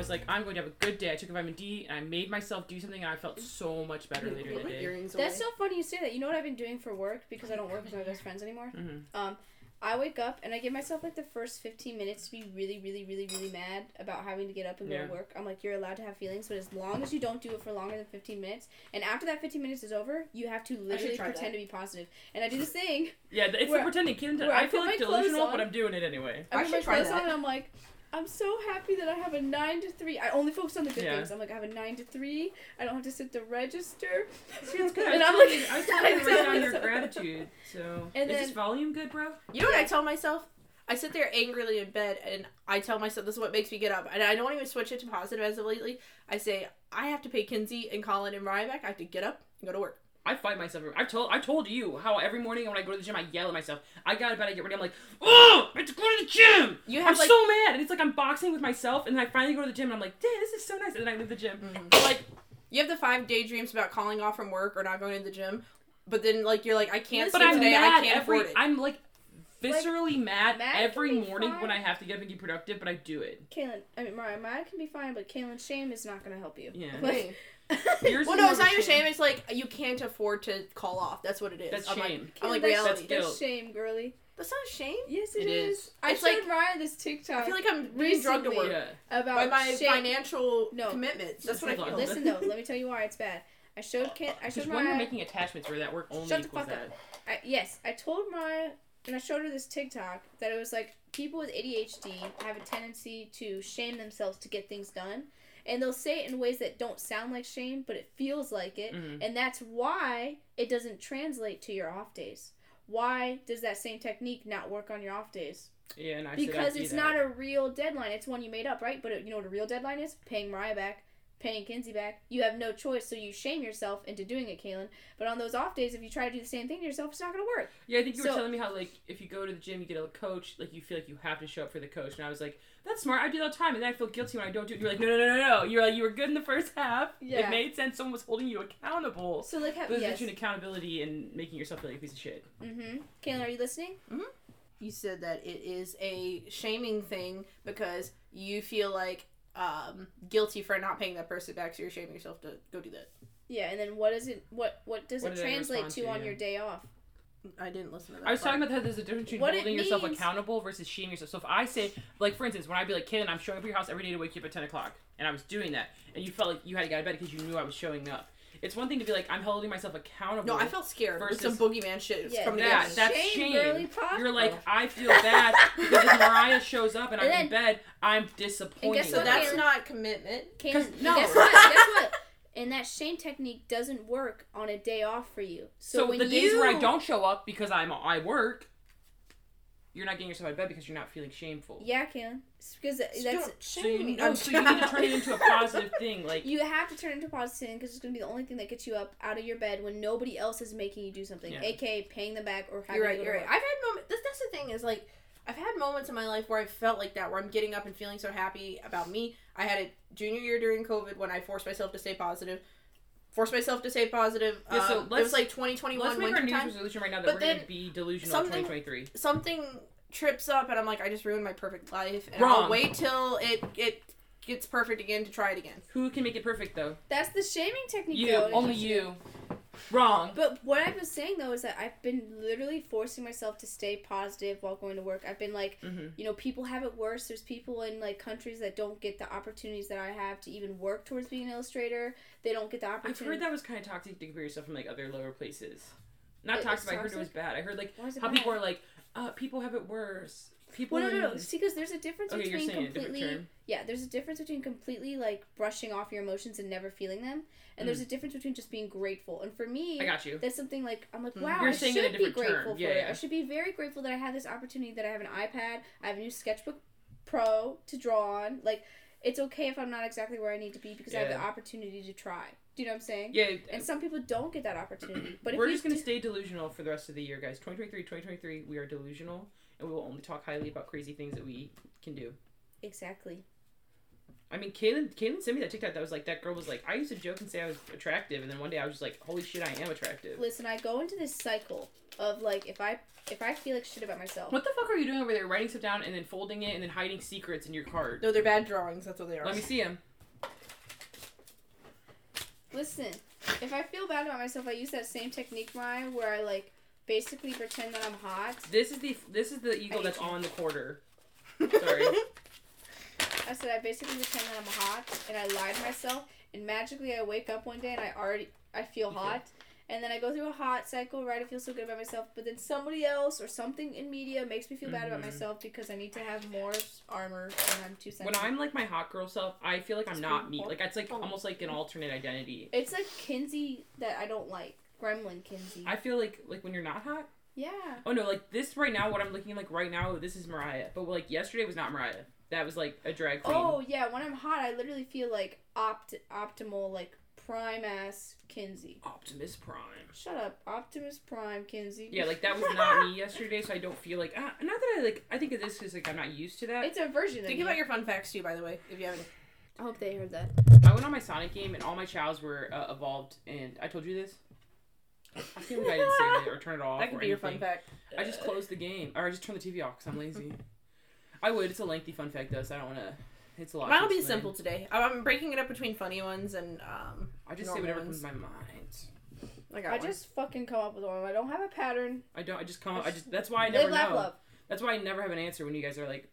was like, I'm going to have a good day. I took a vitamin D and I made myself do something and I felt so much better later in the day. That's so funny you say that. You know what I've been doing for work because I don't work with my best friends anymore. Mhm. Um, I wake up and I give myself like the first 15 minutes to be really, really, really, really mad about having to get up and go Yeah. to work. I'm like, you're allowed to have feelings, but as long as you don't do it for longer than 15 minutes, and after that 15 minutes is over, you have to literally pretend that. to be positive. And I do this thing. Yeah, it's Where- the pretending. Caitlin, where I I feel like delusional, on. but I'm doing it anyway. I I put my should try clothes that. on and I'm like, I'm so happy that I have a nine to three. I only focus on the good Yeah. things. I'm like, I have a nine to three. I don't have to sit the register. See, good. And I'm telling like, you- I was telling you to I write down your gratitude. So, And is this then- volume good, bro? You know what I tell myself? I sit there angrily in bed and I tell myself this is what makes me get up. And I don't even switch it to positive as of lately. I say, I have to pay Kinsey and Colin and Mariah back. I have to get up and go to work. I fight myself. I told I told you how every morning when I go to the gym I yell at myself. I got out of bed, I get ready, I'm like, oh, I have to go to the gym. You I'm like so mad, and it's like I'm boxing with myself, and then I finally go to the gym, and I'm like, damn, this is so nice, and then I leave the gym. Mhm. Like, you have the five daydreams about calling off from work or not going to the gym, but then like you're like I can't but I'm today. mad I can't every. afford it. I'm like viscerally mad, mad every morning fine. when I have to get up and be productive, but I do it. Kaylin, I mean, Mariah, Mariah can be fine, but Kaylin's shame is not going to help you. Yeah. Like, Yours well, no, it's of a not your shame. It's like you can't afford to call off. That's what it is. That's I'm shame. Like, I'm like that's- reality. That's That's shame, girly. That's not shame. Yes, It it is. is. I It's showed like- Mariah this TikTok I feel like I'm being drugged to work Yeah. about by my shame. financial No. commitments. That's what I Hold feel. Listen though, let me tell you why it's bad. I showed Kay- I Because showed when you're Mariah. making attachments where that work only Shut the equals fuck that. up. I, yes, I told Mariah and I showed her this TikTok that it was like people with ADHD have a tendency to shame themselves to get things done. And they'll say it in ways that don't sound like shame, but it feels like it. Mhm. And that's why it doesn't translate to your off days. Why does that same technique not work on your off days? Yeah, and I Because it's that. not a real deadline. It's one you made up, right? But it, you know what a real deadline is? Paying Mariah back, paying Kinsey back. You have no choice, so you shame yourself into doing it, Kaylin. But on those off days, if you try to do the same thing to yourself, it's not going to work. Yeah, I think you were telling me how like if you go to the gym, you get a coach, like you feel like you have to show up for the coach, and I was like, that's smart. I do that all the time, and then I feel guilty when I don't do it. You're like, no, no, no, no, no. You're like, you were good in the first half. Yeah. It made sense. Someone was holding you accountable. So like, how, But there's yes. between accountability and making yourself feel like a piece of shit. Mm-hmm. Kaylin, are you listening? you said that it is a shaming thing because you feel like um, guilty for not paying that person back, so you're shaming yourself to go do that. Yeah. And then what is it? What what does What it did I translate respond to to, on yeah. your day off? I didn't listen to that. I was part. talking about how there's a difference between What it holding yourself means- accountable versus shaming yourself. So if I say, like for instance, when I'd be like, Kaylin, I'm showing up at your house every day to wake you up at 10 o'clock, and I was doing that, and you felt like you had to get out of bed because you knew I was showing up. It's one thing to be like, I'm holding myself accountable. No, I felt scared. Versus some Versus- boogeyman shit Yeah, coming that- together. that's shame, shame. girly. You're like, Oh. I feel bad because if Mariah shows up and, And I'm in bed, I'm disappointed. so that's Kaylin? not commitment. Kaylin, 'Cause- no. guess what? Guess what? And that shame technique doesn't work on a day off for you. So, So, when the you, days where I don't show up because I'm I work, you're not getting yourself out of bed because you're not feeling shameful. yeah, Kaylin, It's because that's Don't So shame you, me. no, oh, so you need to turn it into a positive thing. Like You have to turn it into positive because it's going to be the only thing that gets you up out of your bed when nobody else is making you do something, Yeah. aka paying them back or having You're right. You're right. work. I've had moments. That's, that's the thing is like, I've had moments in my life where I felt like that, where I'm getting up and feeling so happy about me. I had it junior year during COVID when I forced myself to stay positive. Forced myself to stay positive. Yeah, so Um, it let's- was like 2021 let's make our New. Year's resolution right now that But we're going to be delusional in something- 2023. Something trips up, and I'm like, I just ruined my perfect life, and Wrong. I'll wait till it it gets perfect again to try it again. Who can make it perfect though? That's the shaming technique. You, though, only and- you. Wrong. But what I was saying though is that I've been literally forcing myself to stay positive while going to work. I've been like, hmm you know, people have it worse. There's people in like countries that don't get the opportunities that I have to even work towards being an illustrator. They don't get the opportunity. I've heard that was kind of toxic to compare yourself from like other lower places. Not It- toxic, but I heard it was bad. I heard like Why is it how bad? people are like, uh, people have it worse. People. Well, no, no, no. See, because there's a difference Okay, you're between saying a different completely. term. Yeah, there's a difference between completely like brushing off your emotions and never feeling them, and there's a difference between just being grateful. And for me, Mm. I got you. that's something like I'm like, Mhm. wow, You're I saying it in should be different term. grateful Yeah, for it. yeah. I should be very grateful that I have this opportunity, that I have an iPad, I have a new sketchbook Pro to draw on. Like, it's okay if I'm not exactly where I need to be because I have the opportunity to try. Do you know what I'm saying? Yeah. And some people don't get that opportunity. But we're just gonna do- stay delusional for the rest of the year, guys. 2023, 2023, we are delusional, and we will only talk highly about crazy things that we can do. exactly. I mean, Kaylin, Kaylin sent me that TikTok that was like, that girl was like, I used to joke and say I was attractive, and then one day I was just like, holy shit, I am attractive. Listen, I go into this cycle of like if I if I feel like shit about myself. What the fuck are you doing over there? Writing stuff down and then folding it and then hiding secrets in your card. No, they're bad drawings. That's what they are. Let me see them. Listen, if I feel bad about myself, I use that same technique, Maya, where I like basically pretend that I'm hot. This is the this is the eagle that's you. on the quarter. Sorry. I said I basically pretend that I'm hot, and I lie to myself, and magically I wake up one day and I already I feel hot, and then I go through a hot cycle, right? I feel so good about myself, but then somebody else or something in media makes me feel bad about Mhm. myself because I need to have more armor and I'm too when. I'm like my hot girl self, I feel like I'm not me. Like it's like Oh. almost like an alternate identity. It's like Kinsey that I don't like. Gremlin Kinsey. I feel like like when you're not hot. yeah. Oh no, like this right now, what I'm looking like right now, this is Mariah. But like yesterday was not Mariah. That was like a drag queen. Oh yeah, when I'm hot, I literally feel like opt optimal, like prime ass Kinsey. Optimus Prime. Shut up, Optimus Prime Kinsey. Yeah, like that was not me yesterday, so I don't feel like. Ah, not that I like. I think of this because like I'm not used to that. It's a version of Think me. about your fun facts too, by the way, if you haven't. I hope they heard that. I went on my Sonic game and all my chaos were uh, evolved, and I told you this. I feel like I didn't save it or turn it off. That could or be your fun fact. I just closed the game, or I just turned the TV off because I'm lazy. I would. It's a lengthy fun fact though, so I don't want to. It's a lot. to Mine'll be explain. simple today. I'm I'm breaking it up between funny ones and um. I just say whatever ones. comes to my mind. I got I one. just fucking come up with one. I don't have a pattern. I don't. I just come. I just. That's why I Live, never laugh, know. love. That's why I never have an answer when you guys are like.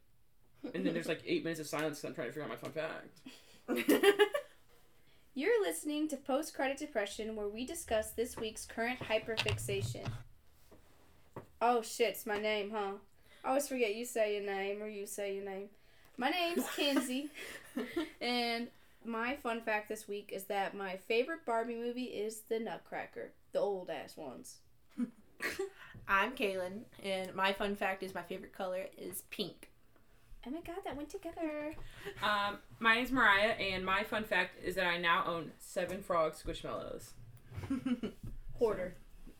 And then there's like eight minutes of silence because I'm trying to figure out my fun fact. You're listening to Post Credit Depression, where we discuss this week's current hyperfixation. Oh shit, it's my name, huh? I always forget you say your name or you say your name. My name's Kinsey, and my fun fact this week is that my favorite Barbie movie is The Nutcracker, the old ass ones. I'm Kaylin, and my fun fact is my favorite color is pink. Oh my god, that went together. Um, my name's Mariah, and my fun fact is that I now own seven frog squishmallows. Hoarder.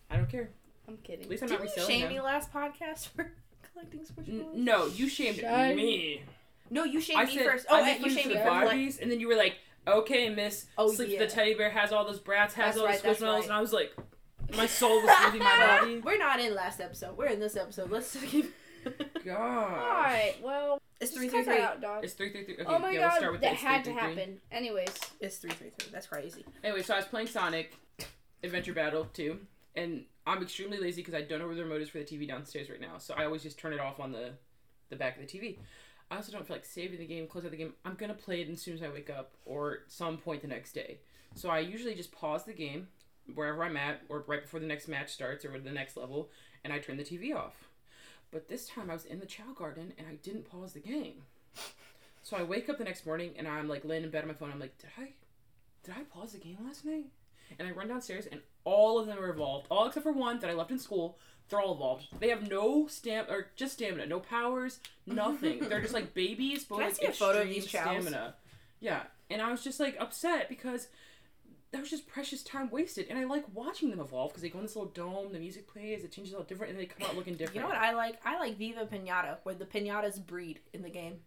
I don't care. I'm kidding. At least I'm not Didn't you reselling shame me last podcast for collecting N- squishmallows? no, you shamed Shame. me. No, you shamed I me said, first. Oh, make and you fun shamed me the for like, Barbies, and then you were like, "Okay, Miss Oh, Sleeps yeah. the teddy bear has all those brats, has That's all right, those that's squishmallows," right. and I was like, my soul was leaving my body. We're not in last episode. We're in this episode. Let's keep. God. Alright, well, It's just three cut three that three. out, dog. It's three three three. Okay, oh my yeah, god, let's start with that this. had to happen. Anyways, It's three three three. That's crazy. Anyway, so I was playing Sonic Adventure Battle 2, and I'm extremely lazy because I don't know where the remote is for the TV downstairs right now. So I always just turn it off on the the back of the TV. I also don't feel like saving the game, close out the game. I'm gonna play it as soon as I wake up or some point the next day. So I usually just pause the game wherever I'm at, or right before the next match starts or the next level, and I turn the TV off. But this time I was in the Chao Garden and I didn't pause the game. So I wake up the next morning and I'm like laying in bed on my phone. I'm like, did I, did I pause the game last night? And I run downstairs and all of them are evolved, all except for one that I left in school. They're all evolved. They have no stamp or just stamina, no powers, nothing. They're just like babies, but Can I with see a photo of extreme these chaos? stamina. Yeah, and I was just like upset because that was just precious time wasted. And I like watching them evolve because they go in this little dome, the music plays, it changes all different, and they come out looking different. You know what I like? I like Viva Pinata, where the pinatas breed in the game.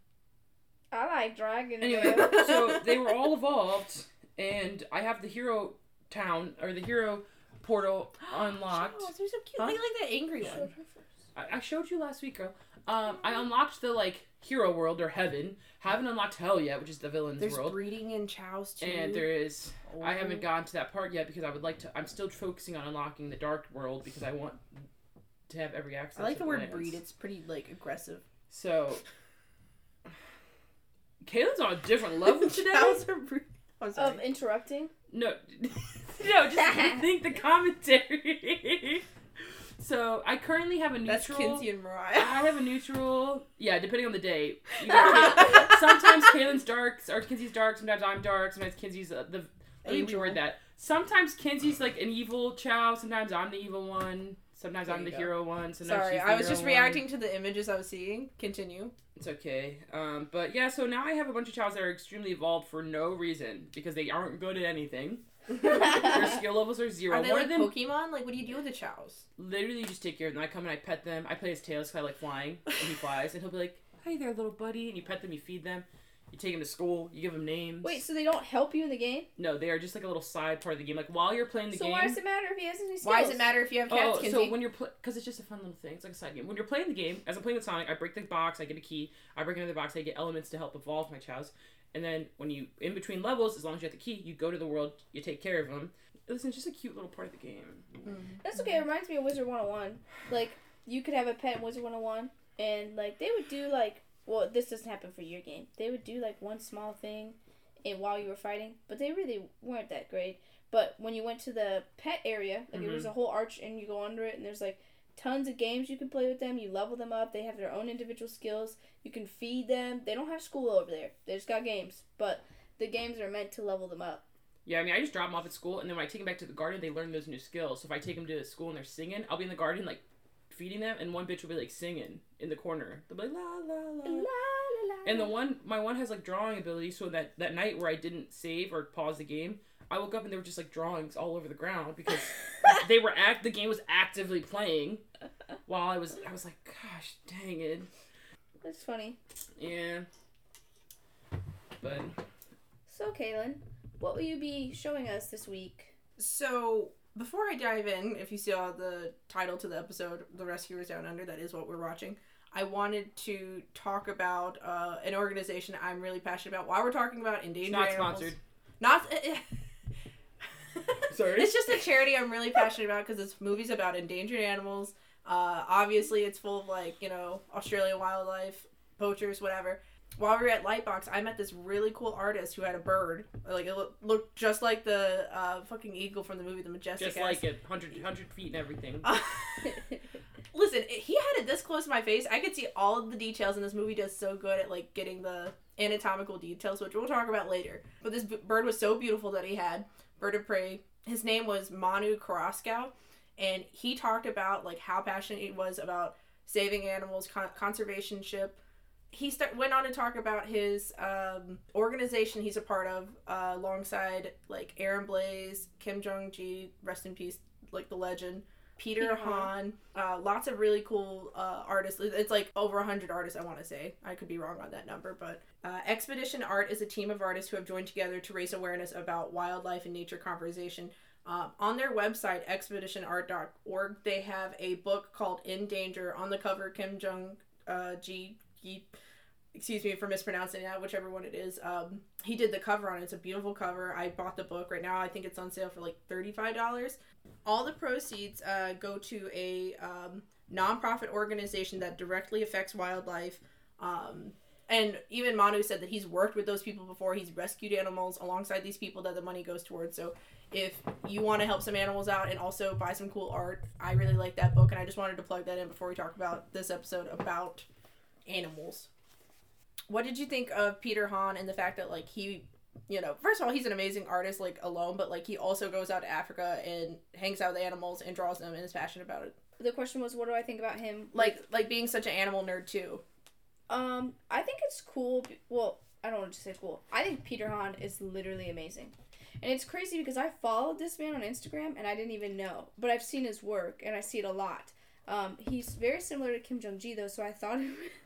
I like Dragon. Anyway, so they were all evolved, and I have the hero town or the hero portal unlocked. Oh, they're so cute. Huh? I like that angry one. I, I showed you last week, girl. Um, I unlocked the like hero world or heaven. Haven't unlocked hell yet, which is the villain's There's world. There's breeding in chaos too. And there is. I Oh. haven't gotten to that part yet because I would like to. I'm still focusing on unlocking the dark world because I want to have every access. I like to the word lands. breed. It's pretty like aggressive. So, Kaylin's on a different level today. Chaos are breed. I'm sorry. of interrupting. No, no, just think the commentary. so I currently have a neutral. That's. Kinsey and Mariah. I have a neutral. Yeah, depending on the day. Sometimes Kaylin's dark, or Kinsey's dark. Sometimes I'm dark. Sometimes Kinsey's uh, the. Let me Angel. reword that. Sometimes Kinsey's like an evil chao. Sometimes I'm the evil one. Sometimes There I'm the go. hero one. Sometimes Sorry, I was just one. reacting to the images I was seeing. Continue. It's okay. Um, but yeah, so now I have a bunch of chaos that are extremely evolved for no reason because they aren't good at anything. Their skill levels are zero. Are they One like them Pokemon? Like, what do you do with the chaos? literally just take care of them. I come and I pet them. I play his tails because I like flying, and he flies, and he'll be like, "Hey there, little buddy," and you pet them, you feed them, You take them to school. You give them names. Wait, so they don't help you in the game? No, they are just like a little side part of the game. Like while you're playing the so game. So why does it matter if he has any skills? Why does it matter if you have oh, cats, Oh, so when you're because it's just a fun little thing. It's like a side game. When you're playing the game, as I'm playing with Sonic, I break the box, I get a key. I break another box, I get elements to help evolve my chaos. And then when you in between levels, as long as you have the key, you go to the world, you take care of them. Listen, it's just a cute little part of the game. Mm. That's okay. It reminds me of Wizard 101. Like, you could have a pet in Wizard 101, and, like, they would do, like, well, this doesn't happen for your game. They would do, like, one small thing and while you were fighting, but they really weren't that great. But when you went to the pet area, like, it was mm-hmm. a whole arch, and you go under it, and there's, like, tons of games you can play with them. You level them up. They have their own individual skills. You can feed them. They don't have school over there. They just got games. But the games are meant to level them up. Yeah, I mean, I just drop them off at school, and then when I take them back to the garden, they learn those new skills. So if I take them to school and they're singing, I'll be in the garden like feeding them, and one bitch will be like singing in the corner. They'll be like la la La, la. la, la. And the one, my one has like drawing ability. So that that night where I didn't save or pause the game, I woke up and there were just like drawings all over the ground because they were act. The game was actively playing while I was. I was like, gosh, dang it. That's funny. Yeah. But So, Kaylin, what will you be showing us this week? So before I dive in, if you saw the title to the episode, "The Rescuers Down Under," that is what we're watching. I wanted to talk about uh, an organization I'm really passionate about. While we're talking about endangered not animals, sponsored. not. Sorry. It's just a charity I'm really passionate about because it's movies about endangered animals. Uh, obviously, it's full of like you know Australian wildlife, poachers, whatever. While we were at Lightbox, I met this really cool artist who had a bird. Like it looked, looked just like the uh, fucking eagle from the movie The Majestic. Just Ass. like it, 100, 100 feet and everything. Uh, Listen, he had it this close to my face. I could see all of the details, and this movie does so good at like getting the anatomical details, which we'll talk about later. But this b- bird was so beautiful that he had bird of prey. His name was Manu Karaskow, and he talked about like how passionate he was about saving animals, con- conservationship. He start, went on to talk about his um, organization he's a part of, uh, alongside like Aaron Blaise, Kim Jong Ji, rest in peace, like the legend. Peter, Peter Han, uh, lots of really cool uh, artists. It's like over 100 artists, I want to say. I could be wrong on that number, but uh, Expedition Art is a team of artists who have joined together to raise awareness about wildlife and nature conservation. Um, on their website, expeditionart.org, they have a book called In Danger. On the cover, Kim Jong uh, Ji, Gi- excuse me for mispronouncing that, whichever one it is. Um, he did the cover on it. It's a beautiful cover. I bought the book right now. I think it's on sale for like $35 all the proceeds uh, go to a um, nonprofit organization that directly affects wildlife. Um, and even Manu said that he's worked with those people before. He's rescued animals alongside these people that the money goes towards. So if you want to help some animals out and also buy some cool art, I really like that book. And I just wanted to plug that in before we talk about this episode about animals. What did you think of Peter Han and the fact that like he you know, first of all, he's an amazing artist, like alone, but like he also goes out to Africa and hangs out with animals and draws them and is passionate about it. The question was, what do I think about him? Like, like being such an animal nerd too. Um, I think it's cool. Well, I don't want to say cool. I think Peter Han is literally amazing. And it's crazy because I followed this man on Instagram and I didn't even know. But I've seen his work and I see it a lot. Um, he's very similar to Kim Jong Ji though, so I thought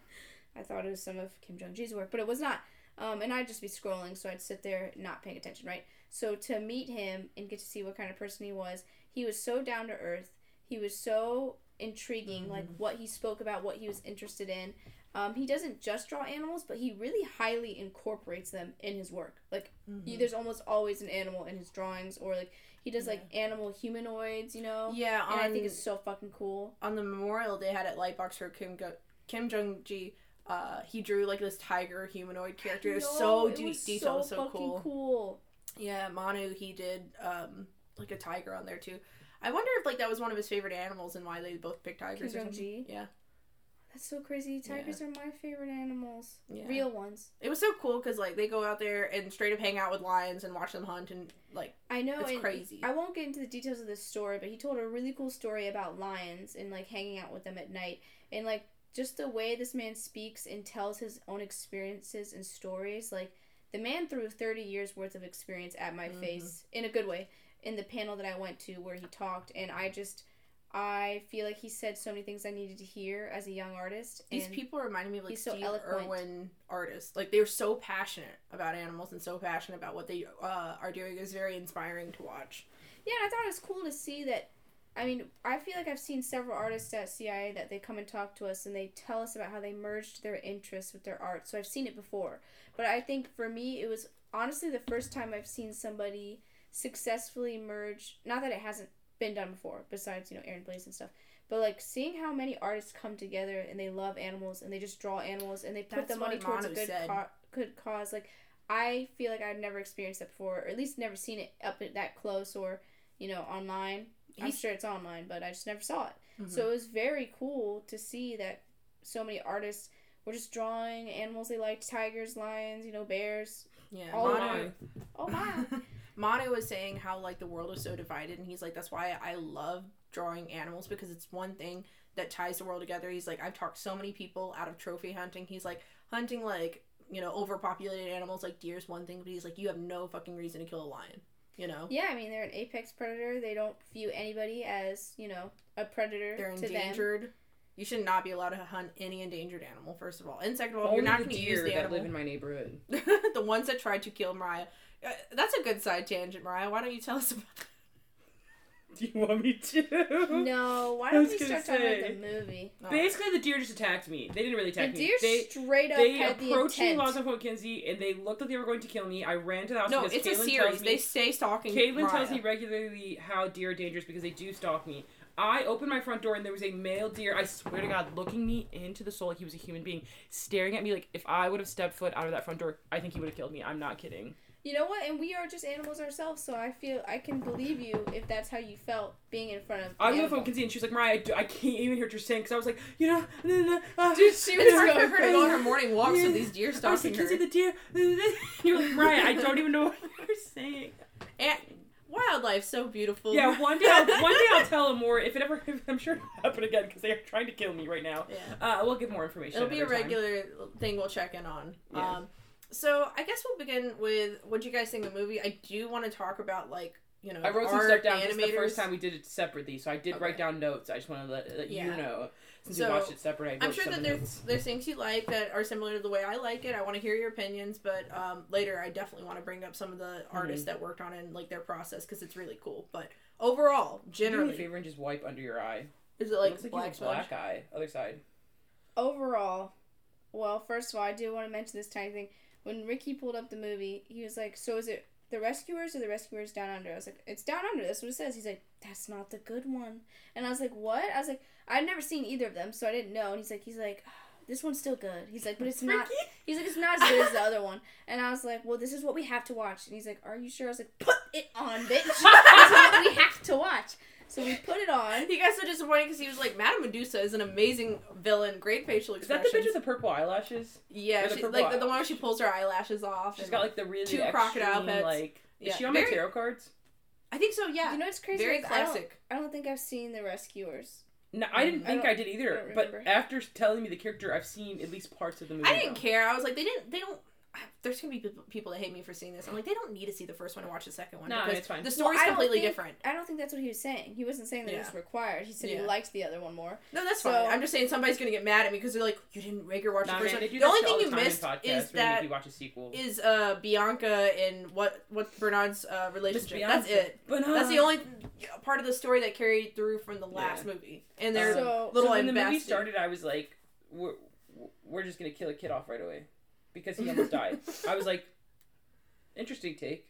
I thought it was some of Kim Jong Ji's work, but it was not. Um, and I'd just be scrolling, so I'd sit there not paying attention, right? So to meet him and get to see what kind of person he was, he was so down to earth. He was so intriguing, like what he spoke about, what he was interested in. Um, he doesn't just draw animals, but he really highly incorporates them in his work. Like you, there's almost always an animal in his drawings, or like he does like animal humanoids, you know. Yeah, And I think it's so fucking cool. on the memorial they had at Lightbox for Kim Go- Kim Jong Ji. Uh, he drew like this tiger humanoid character. It was No, so it de- was detailed, so, fucking cool. cool. Yeah, Manu he did um like a tiger on there too. I wonder if like that was one of his favorite animals and why they both picked tigers. Kim or something. Yeah, That's so crazy. Tigers are my favorite animals. Yeah. Real ones. it was so cool because like they go out there and straight up hang out with lions and watch them hunt and like I know It's crazy. I won't get into the details of this story, but he told a really cool story about lions and like hanging out with them at night and like just the way this man speaks and tells his own experiences and stories. Like the man threw 30 years worth of experience at my Mhm. face in a good way in the panel that I went to where he talked and I just I feel like he said so many things I needed to hear as a young artist. These people reminded me of like he's so Steve. Irwin artists. Like they're so passionate about animals and so passionate about what they uh, are doing. It's very inspiring to watch. Yeah, I thought it was cool to see that. I mean, I feel like I've seen several artists at CIA that they come and talk to us and they tell us about how they merged their interests with their art. So I've seen it before. But I think for me, it was honestly the first time I've seen somebody successfully merge. Not that it hasn't been done before, besides, you know, Aaron Blaise and stuff. But like seeing how many artists come together and they love animals and they just draw animals and they put That's the money towards a good co- good cause. Like I feel like I've never experienced that before, or at least never seen it up that close or you know online. I'm sure it's online, but I just never saw it. Mhm. So it was very cool to see that so many artists were just drawing animals they liked: tigers, lions, you know, bears. Yeah, all Oh Manu, my. Oh wow! Manu was saying how like the world is so divided, and he's like, that's why I love drawing animals because it's one thing that ties the world together. He's like, I've talked so many people out of trophy hunting. He's like, hunting like you know overpopulated animals like deer is one thing, but he's like, you have no fucking reason to kill a lion. You know, yeah, I mean they're an apex predator. They don't view anybody as you know a predator they're to them. endangered. You should not be allowed to hunt any endangered animal. First of all, and second of all, Only you're not the going to use deer the that animal. live in my neighborhood. the ones that tried to kill Mariah. Uh, that's a good side tangent, Mariah. Why don't you tell us about? Do you want me to? No, why don't was we start talking say. about the movie? Oh. Basically, the deer just attacked me. They didn't really The attack deer me. They straight up they had the approached me intent. while I was on Fort Kinsey, and they looked like they were going to kill me. I ran to the house No, because it's a series. tells me They stay stalking. Caitlin tells me regularly how deer are dangerous because they do stalk me. I opened my front door and there was a male deer, I swear to God, looking me into the soul like he was a human being, staring at me like if I would have stepped foot out of that front door, I think he would have killed me. I'm not kidding. You know what? And we are just animals ourselves, so I feel I can believe you if that's how you felt being in front of. I was on the phone with Kinsey and she was like, Mariah, I, do- I can't even hear what you're saying because I was like, you know, nah, nah, uh, Dude, she was hard for her to go on her morning walks with these deer I was stalking like. Kinsey, the deer. You're like, Mariah, I don't even know what you're saying. And wildlife so beautiful. Yeah, one day, I'll, one day I'll tell him more. If it ever, I'm sure it'll happen again because they are trying to kill me right now. Yeah. Uh, we'll give more information. It'll be a time. regular thing we'll check in on. Yeah. Um, so I guess we'll begin with what do you guys think of the movie? I do want to talk about like you know I wrote some stuff down. This is the first time we did it separately, so I did Okay. write down notes. I just want to let, let Yeah. you know since So, we watched it separate. I I'm wrote sure some that of the there's notes. there's things you like that are similar to the way I like it. I want to hear your opinions, but um, later I definitely want to bring up some of the Mm-hmm. artists that worked on it and like their process because it's really cool. But overall, Do me a generally, favor and just wipe under your eye. is it It like looks like black you have a black eye. Other side. Overall, well, first of all, I do want to mention this tiny thing. When Ricky pulled up the movie, he was like, "So is it the Rescuers or the Rescuers Down Under?" I was like, "It's Down Under. That's what it says." He's like, "That's not the good one." And I was like, "What?" I was like, "I'd never seen either of them, so I didn't know." And he's like, "He's like." Ah, this one's still good. He's like, but it's not. Ricky? He's like, it's not as good as the other one. And I was like, well, this is what we have to watch. And he's like, are you sure? I was like, put it on, bitch. this is what we have to watch. So we put it on. He got so disappointed because he was like, Madame Medusa is an amazing villain, great facial expression. Is that the bitch with the purple eyelashes? Yeah, the she, purple like the, the one where she pulls her eyelashes off. She's and, got like the really two extreme, crocodile pets. like. Is Yeah, she on very- my tarot cards? I think so. Yeah, You know what's crazy? very is I don't, classic. I don't think I've seen The Rescuers. No, I didn't mm, think don't- I, did either. don't But after telling me the character, I've seen at least parts of the movie. I didn't now. care. I was like, they didn't. They don't. There's gonna be people, that hate me for seeing this. I'm like, they don't need to see the first one to watch the second one. No, because it's fine. The story's don't completely think- different. I don't think that's what he was saying. He wasn't saying that it was required. He said Yeah. he liked the other one more. No, that's So- fine. I'm just saying somebody's gonna get mad at me because they're like, you didn't make her watch Nah, the first man, one. The only thing you the time in missed is that you watch a sequel. is uh Bianca and what what Bernard's uh, relationship. That's it. But That's the only part of the story that carried through from the last Yeah. movie. And they're So- little so when the movie started, I was like, we're, we're just gonna kill a kid off right away because he almost died. I was like, interesting take.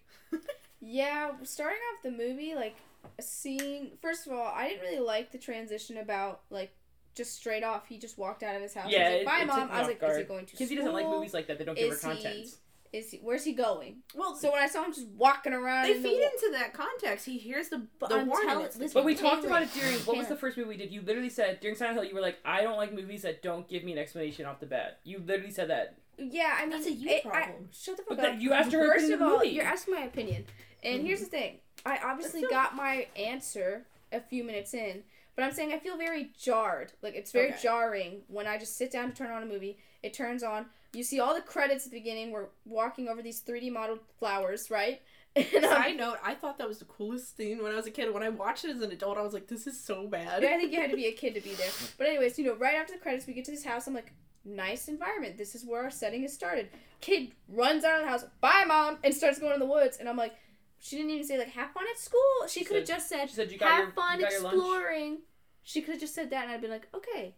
Yeah, starting off the movie, like seeing first of all, I didn't really like the transition about like just straight off. He just walked out of his house. Yeah, I was like, bye it mom. took I was off like, is he going to Because he doesn't like movies like that. They don't give her Is he- content. Is he, where's he going? well, So when I saw him just walking around, they in feed wa- into that context. He hears the But the I'm warning. telling- But we talked about it during what was the first movie we did? You literally said during Silent Hill, you were like, I don't like movies that don't give me an explanation off the bat. You literally said that. Yeah, I mean, That's a you it- I- shut the But fuck that- up. you asked her her First of of all, movie. you're asking my opinion, and Mhm. here's the thing: I obviously still- got my answer a few minutes in, but I'm saying I feel very jarred. Like it's very Okay. jarring when I just sit down to turn on a movie. It turns on. You see all the credits at the beginning. We're walking over these 3D modeled flowers, right? And I'm- Side note, I thought that was the coolest thing when I was a kid. When I watched it as an adult, I was like, this is so bad. I think you had to be a kid to be there. But anyways, you know, right after the credits, we get to this house. I'm like, nice environment. This is where our setting is started. Kid runs out of the house, bye mom, and starts going in the woods. And I'm like, she didn't even say like have fun at school. She She could have just said She said you got have your fun exploring. She could have just said that, and I'd been like, okay,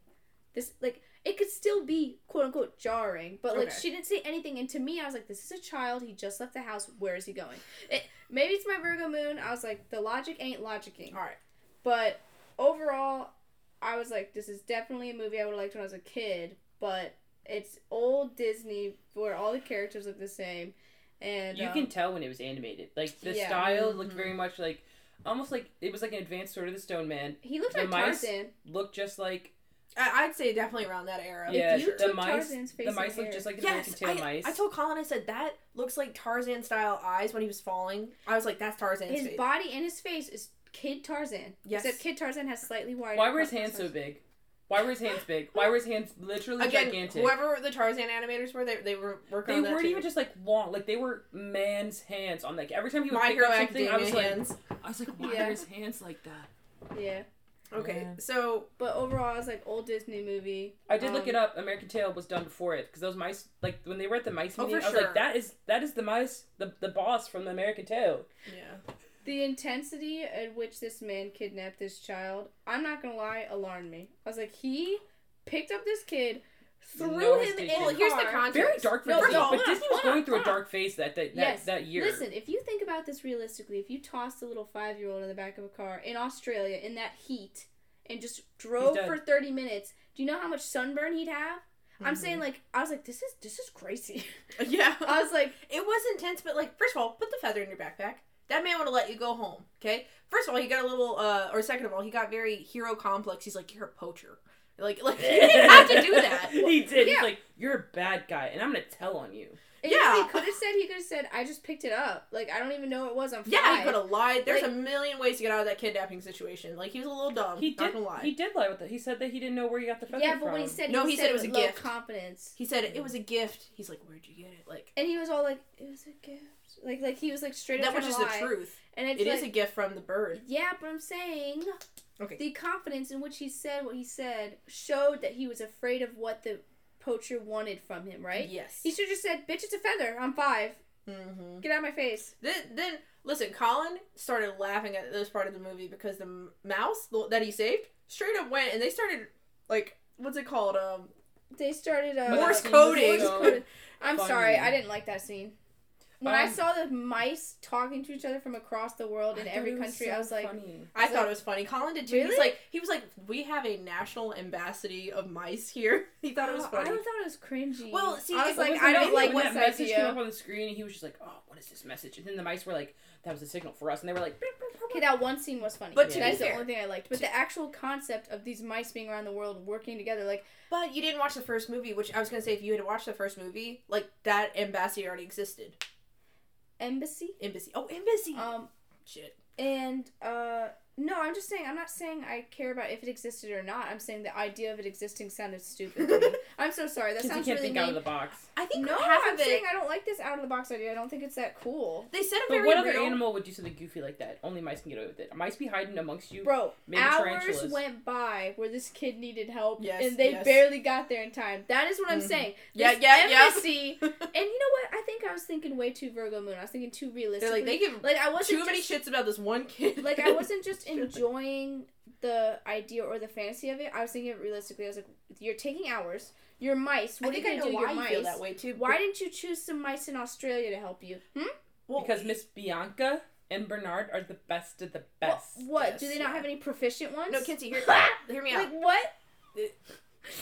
this like it could still be quote unquote jarring, but like Okay. she didn't say anything. And to me, I was like, this is a child. He just left the house. Where is he going? It, maybe it's my Virgo moon. I was like, the logic ain't logicking. All right. But overall, I was like, this is definitely a movie I would have liked when I was a kid, but it's old Disney where all the characters look the same. And You um, can tell when it was animated. Like the Yeah. style looked Mhm. very much like, almost like it was like an advanced sort of the Stone Man. he looked the like mice- Tarzan. Looked just like I- I'd say definitely around that era. yeah. you The took mice. Tarzan's face The and mice looked hair- just like the Yes, American Tail I, mice. I told Colin, I said, that looks like Tarzan style eyes when he was falling. I was like, that's Tarzan's His face. body and his face is Kid Tarzan. Yes. Except Kid Tarzan has slightly wider. Why were his hands so big? Why were his hands big? Why were his hands literally Again, gigantic? whoever the Tarzan animators were, they, they were working they on that weren't too. even just like long. Like they were man's hands on like every time he would My pick Hero up something. I Academia was like, hands. I was like, why Yeah. are his hands like that? Yeah. Okay, Yeah. so But overall, I was like old Disney movie. I did look Um, it up. American Tail was done before it because those mice, like when they were at the mice Oh, meeting, for I was sure. like, that is that is the mice, the the boss from the American Tail. yeah, The intensity at which this man kidnapped this child, I'm not gonna lie, alarmed me. I was like, he picked up this kid, threw No him in hesitation. the Well, here's the car. context. Very dark for No, Disney, no, but hold Disney was hold on, going through a dark phase that that, that, Yes. that year. Listen, if you think about this realistically, if you tossed a little five year old in the back of a car in Australia in that heat and just drove for 30 minutes, do you know how much sunburn he'd have? I'm Mhm. saying like I was like this is this is crazy. yeah. I was like It was intense, but like, first of all, put the feather in your backpack. That man would have let you go home. Okay. First of all, he got a little, uh, or second of all, he got very hero complex. He's like, you're a poacher. Like, like you didn't have to do that. he did. Yeah. He's like, you're a bad guy, and I'm gonna tell on you. and Yeah. you know what he could have said he could have said I just picked it up. Like I don't even know what it was. I'm Yeah, five. he could have lied. There's Like- a million ways to get out of that kidnapping situation. Like he was a little dumb. He did. gonna lie. He did lie with it. He said that he didn't know where he got the feather Yeah, from. but when he said No, he, he said, said it it was a gift. confidence. He said it was a gift. He's like, where'd you get it? Like And he was all like, "It was a gift." Like, like he was like straight up that was trying just to the truth. And it's It is like, a gift from the bird. yeah, but I'm saying Okay. the confidence in which he said what he said showed that he was afraid of what the poacher wanted from him. Right? Yes. He should have just said, "Bitch, it's a feather. I'm five. mm-hmm. Get out of my face." Then, then listen. Colin started laughing at this part of the movie because the mouse that he saved straight up went and they started like what's it called? Um, They started uh, Morse coding. so coded. I'm funny. sorry, I didn't like that scene. When I Um, saw the mice talking to each other from across the world in every country, so I was like, funny. I Was thought it- it was funny. Colin did too. He's Really? like, he was like, we have a national embassy of mice here. He thought it was "Oh, funny. I thought it was cringy. Well, see, I was like, was I don't like when this that message came up on the screen, and he was just like, "Oh, what is this message?" And then the mice were like, "That was a signal for us," and they were like, "Beep, beep, beep, Okay, that one scene was funny. But to that's be the fair- only thing I liked. But the actual concept of these mice being around the world working together, like, But you didn't watch the first movie, which I was gonna say if you had watched the first movie, like that embassy already existed. Embassy. Embassy. Oh, embassy. Um, Shit. and uh, no, I'm just saying. I'm not saying I care about if it existed or not. I'm saying the idea of it existing sounded stupid. to me. I'm so sorry. That Because he sounds can't really think out mean. of the box. I think no, half I'm of it. saying I don't like this out of the box idea. I don't think it's that cool, They said a But very what other real. animal would do something goofy like that? Only mice can get away with it. Mice be hiding amongst you. bro. Maybe hours tarantulas. went by where this kid needed help, Yes, and they yes. barely got there in time. That is what I'm Mhm. saying. Yeah, This yeah, yeah. embassy, and you know what? I think I was thinking way too Virgo Moon. I was thinking too realistic. They're like they give like I wasn't too many just, shits about this one kid. like I wasn't just enjoying the idea or the fantasy of it. I was thinking it realistically. I was like, you're taking hours. You're mice. I are you think I gonna know do? why You're feel that way too. Why didn't you choose some mice in Australia to help you? Hmm? Well, Because Miss Bianca and Bernard are the best of the best. What? Do they not yeah. have any proficient ones? no, Kinsey, hear, hear me out. like what?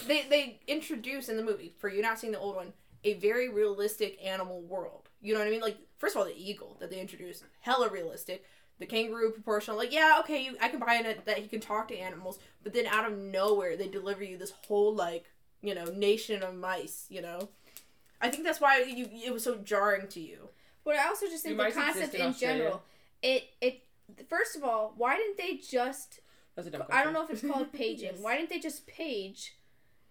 They they introduce in the movie for you not seeing the old one a very realistic animal world. You know what I mean? Like first of all, the eagle that they introduced, hella realistic. The kangaroo proportional, like yeah, okay, you, I can buy it that he can talk to animals, but then out of nowhere they deliver you this whole like you know nation of mice. You know, I think that's why you it was so jarring to you. But I also just think the concept in in general, it it first of all, why didn't they just? That's a dumb I don't know if it's called paging. Yes. Why didn't they just page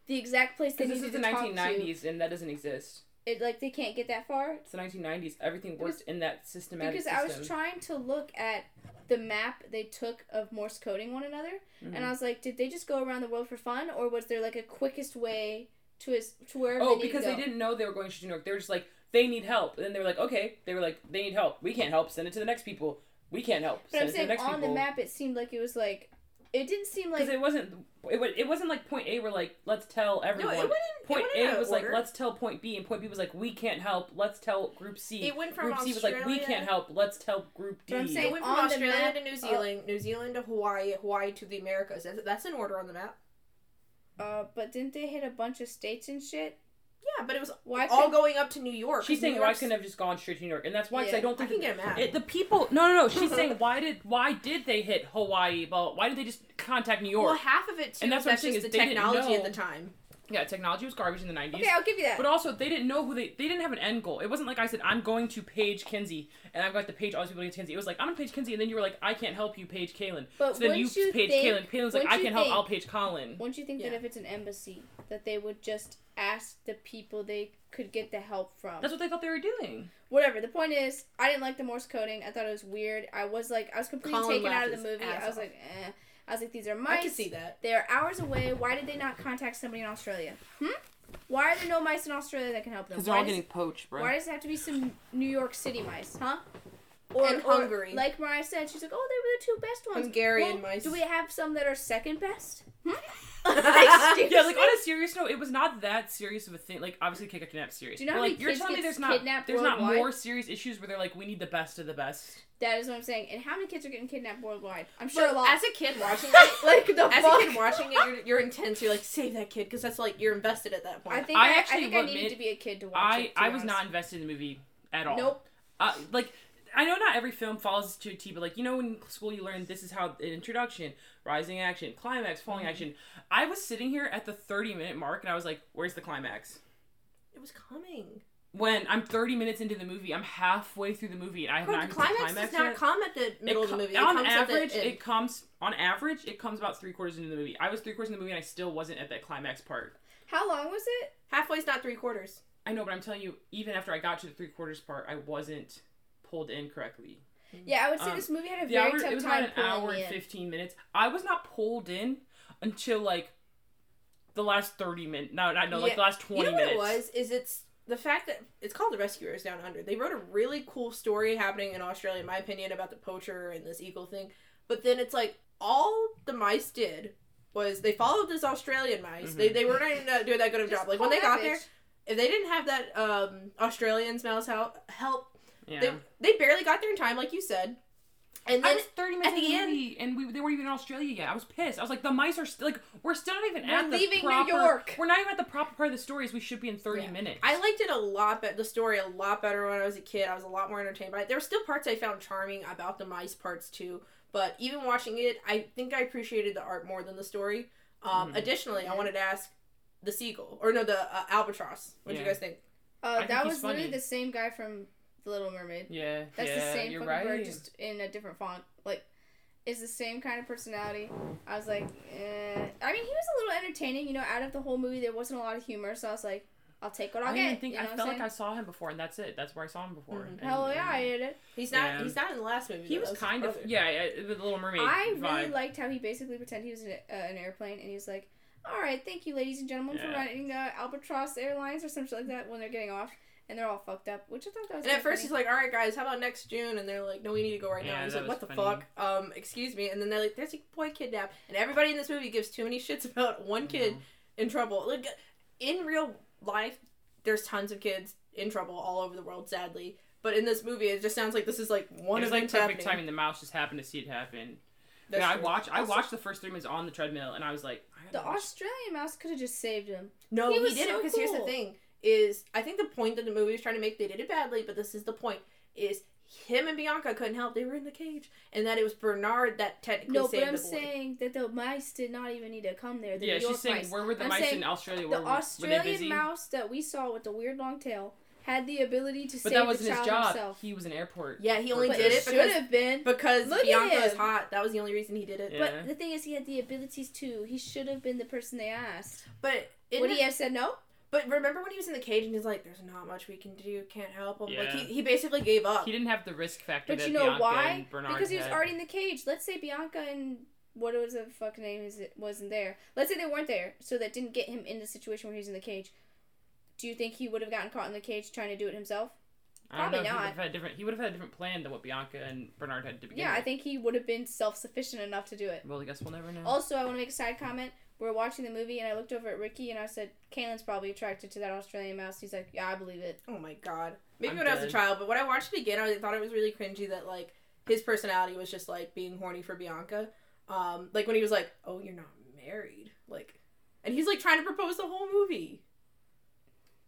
the exact place they Because this needed is to the talk to? 1990s and that doesn't exist. It like they can't get that far It's the 1990s. Everything worked in that systematic because I was trying to look at the map they took of Morse coding one another, Mhm. and I was like, did they just go around the world for fun, or was there like a quickest way to his to where? Oh, they because they didn't know they were going to New York. They were just like, they need help. And then they were like, okay. They were like, they need help. We can't help. Send it to the next people. We can't help. But Send I'm it to saying the next on people. the map, it seemed like it was like, it didn't seem like Because it wasn't. It, wa- it wasn't like point A where like let's tell everyone. No, everyone. it went in. point it went in A that was like let's tell point B, and point B was like we can't help. Let's tell Group C. It went from Group C was like we can't help. Let's tell Group D. But I'm It saying- went from on Australia map- to New Zealand, New Zealand to Hawaii, Hawaii to the Americas. That's, that's in order on the map. Uh, but didn't they hit a bunch of states and shit? Yeah, but it was Why all going up to New York. She's saying New why York's- couldn't have just gone straight to New York, and that's why Yeah, I don't think I can get mad. It, the people, no, no, no. She's saying why did why did they hit Hawaii? Well, why did they just contact New York? Well, half of it too. And that's is what I'm saying is the technology at the time. Yeah, technology was garbage in the '90s. Okay, I'll give you that. But also, they didn't know who they. They didn't have an end goal. It wasn't like I said, "I'm going to page Kinsey," and I'm going to page all these people to get Kinsey. It was like, "I'm going to page Kinsey," and then you were like, "I can't help you, page Kaylin." But So then you you page think- Kaylin. Kaylin's like, "I you can't help. think- I'll page Colin." Wouldn't you think that if it's an embassy, that they would just ask the people they could get the help from? That's what they thought they were doing. Whatever. The point is, I didn't like the Morse coding. I thought it was weird. I was like, I was completely Colin taken out of the movie. I was off. like, eh. I was like, these are mice. I can see that. They are hours away. Why did they not contact somebody in Australia? Hmm? Why are there no mice in Australia that can help them? Because they're why all does, getting poached, bro. why does it have to be some New York City mice, huh? Or, And or Hungary. like Mariah said, she's like, oh, they were the two best ones. Hungarian Well, mice. Do we have some that are second best? Hmm? Yeah, like on a serious note, it was not that serious of a thing. Like obviously, Kick Kidnap serious. Do you know But, how like many you're kids telling me gets there's not kidnapped there's not more serious issues where they're like we need the best of the best. That is what I'm saying. And how many kids are getting kidnapped worldwide? I'm sure a lot. as a kid watching it, like the as fuck? a kid watching it, you're, you're intense. You're like, save that kid, because that's like you're invested at that point. I think I I, I, think I needed admit, to be a kid to watch I it. to I be was honest. not invested in the movie at all. Nope. Uh, like I know not every film follows to a T, but like you know in school you learn this is how an introduction, rising action, climax, falling Mm-hmm. action. I was sitting here at the 30 minute mark and I was like, "Where's the climax?" it was coming. When I'm 30 minutes into the movie, I'm halfway through the movie and I have Bro, not the climax, climax does not yet. come at the middle It of the movie. It on comes at the average, it comes on average it comes about three quarters into the movie. I was three quarters in the movie and I still wasn't at that climax part. How long was it? halfway's not three quarters. I know, but I'm telling you, even after I got to the three quarters part, I wasn't pulled in correctly. Yeah, I would say Um, this movie had a very hour, tough it was time about an hour and 15 minutes. I was not pulled in until like the last 30 minutes. No, not no, like the last 20 you know what minutes. it was? Is it's the fact that it's called The Rescuers Down Under. They wrote a really cool story happening in Australia, in my opinion, about the poacher and this eagle thing. But then it's like all the mice did was they followed this Australian mice. They Mhm. they weren't even doing that good of a job. Like when they that got there, if they didn't have that um Australian's mouse help help, Yeah. they they barely got there in time, like you said. And I then was 30 minutes at the the end- movie, and we, they weren't even in Australia yet. I was pissed. I was like, the mice are still like, we're still not even We're at the leaving New. York. We're not even at the proper part of the story as we should be in 30 Yeah. minutes. I liked it a lot better, the story a lot better when I was a kid. I was a lot more entertained by it. There were still parts I found charming about the mice parts too, but even watching it, I think I appreciated the art more than the story. Um, Mhm. Additionally, I wanted to ask the seagull, or no, the uh, albatross. What do you guys think? Uh, I think that he's was literally the same guy from The Little Mermaid. yeah, That's yeah, the same you're fucking right. bird, just in a different font. Like, is the same kind of personality. I was like, eh. I mean, he was a little entertaining. You know, out of the whole movie, there wasn't a lot of humor, so I was like, I'll take what I I'll didn't get. think you know I felt like I saw him before, and that's it. That's where I saw him before. Mhm. And- Hell yeah, I did it. He's not. Yeah. He's not in the last movie. He though. was kind of brother. yeah, yeah, the Little Mermaid I vibe. really liked how he basically pretended he was in a, uh, an airplane, and he was like, "All right, thank you, ladies and gentlemen, for Yeah. running uh, Albatross Airlines or some shit like that." When they're getting off, and they're all fucked up, which I thought that was. And at first funny. he's like, "All right, guys, how about next June?" And they're like, "No, we need to go right now." Yeah, And he's like, "What the funny. fuck? Um, excuse me." And then they're like, "There's a boy kidnapped," and everybody in this movie gives too many shits about one kid in trouble. Like in real life, there's tons of kids in trouble all over the world, sadly. But in this movie, it just sounds like this is like one it was of like perfect happening. timing. The mouse just happened to see it happen. That's yeah, I watched. I watched the first three minutes on the treadmill, and I was like, I the watch- Australian mouse could have just saved him. No, He he, was did so it because here's the thing: is I think the point that the movie was trying to make, they did it badly, but this is the point: is him and Bianca couldn't help; they were in the cage, and that it was Bernard that technically No, saved but I'm boy. saying that the mice did not even need to come there. The Yeah, New York she's saying mice. where were the I'm mice in Australia? the Were, were Australian busy? mouse that we saw with the weird long tail had the ability to But save that the wasn't his child job. himself. He was an airport. Yeah, he only but did it it should because have been. because Look Bianca was hot. That was the only reason he did it. Yeah. But the thing is, he had the abilities too. He should have been the person they asked. But Would would he have said no? But remember when he was in the cage and he's like, "There's not much we can do. Can't help him." Like he, he basically gave up. He didn't have the risk factor But you know Bianca why? Because he was had. already in the cage. Let's say Bianca and what was the fucking name is it wasn't there. Let's say they weren't there, so that didn't get him in the situation where he was in the cage. Do you think he would have gotten caught in the cage trying to do it himself? I don't know probably He would not. have had different. He would have had a different plan than what Bianca and Bernard had to begin. Yeah, I think he would have been self sufficient enough to do it. Well, I guess we'll never know. Also, I want to make a side comment. We are watching the movie, and I looked over at Ricky, and I said, "Kaylin's probably attracted to that Australian mouse." He's like, "Yeah, I believe it." Oh my god. Maybe I'm when I was a child, but when I watched it again, I thought it was really cringy that like his personality was just like being horny for Bianca. Um, like when he was like, "Oh, you're not married," like, and he's like trying to propose the whole movie.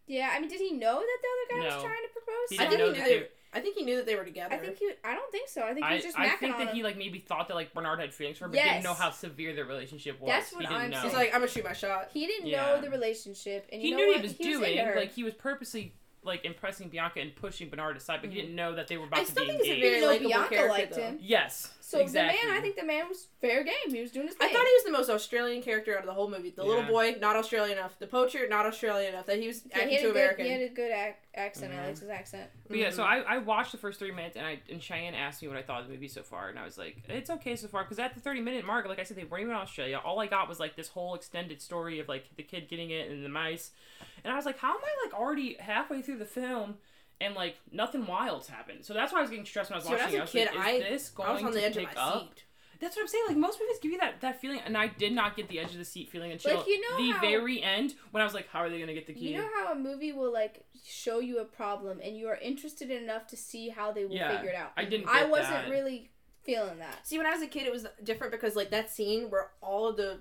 Yeah, I mean, did he know that the other guy was trying to propose? He I didn't think know he that knew they- they. I think he knew that they were together. I think he. I don't think so. I think he was just I macking think on that he like maybe thought that like Bernard had feelings for her, but Yes. didn't know how severe their relationship was. That's what he didn't I'm know. saying. He's like, "I'm gonna shoot my shot." He didn't Yeah. know the relationship, and you he know knew what? he was into doing her. like he was purposely like impressing Bianca and pushing Bernard aside, but he didn't know that they were about I to still be think he's a engaged. very You know, likable Bianca character. liked though. him. yes. so exactly. the man, I think the man was fair game. He was doing his I thing. thought he was the most Australian character out of the whole movie. The little Yeah. boy, not Australian enough. The poacher, not Australian enough. That he was Yeah, acting he, had too a good, American. he had a good ac- accent. I Mhm. liked his accent. But yeah, so Mhm. I, I watched the first three minutes and I and Cheyenne asked me what I thought of the movie so far, and I was like, it's okay so far because at the thirty minute mark, like I said, they weren't even in Australia. All I got was like this whole extended story of like the kid getting it and the mice, and I was like, how am I like already halfway through the film? And like nothing wild's happened, so that's why I was getting stressed when I was See, when I watching. was it. a I was kid, like, I- this going I was on to the edge of pick my up? seat. That's what I'm saying. Like most movies give you that, that feeling, and I did not get the edge of the seat feeling until Like, you know the how- very end when I was like, how are they gonna get the key? You know how a movie will like show you a problem, and you are interested enough to see how they will Yeah, figure it out. I didn't. I wasn't that. really feeling that. See, when I was a kid, it was different because like that scene where all of the,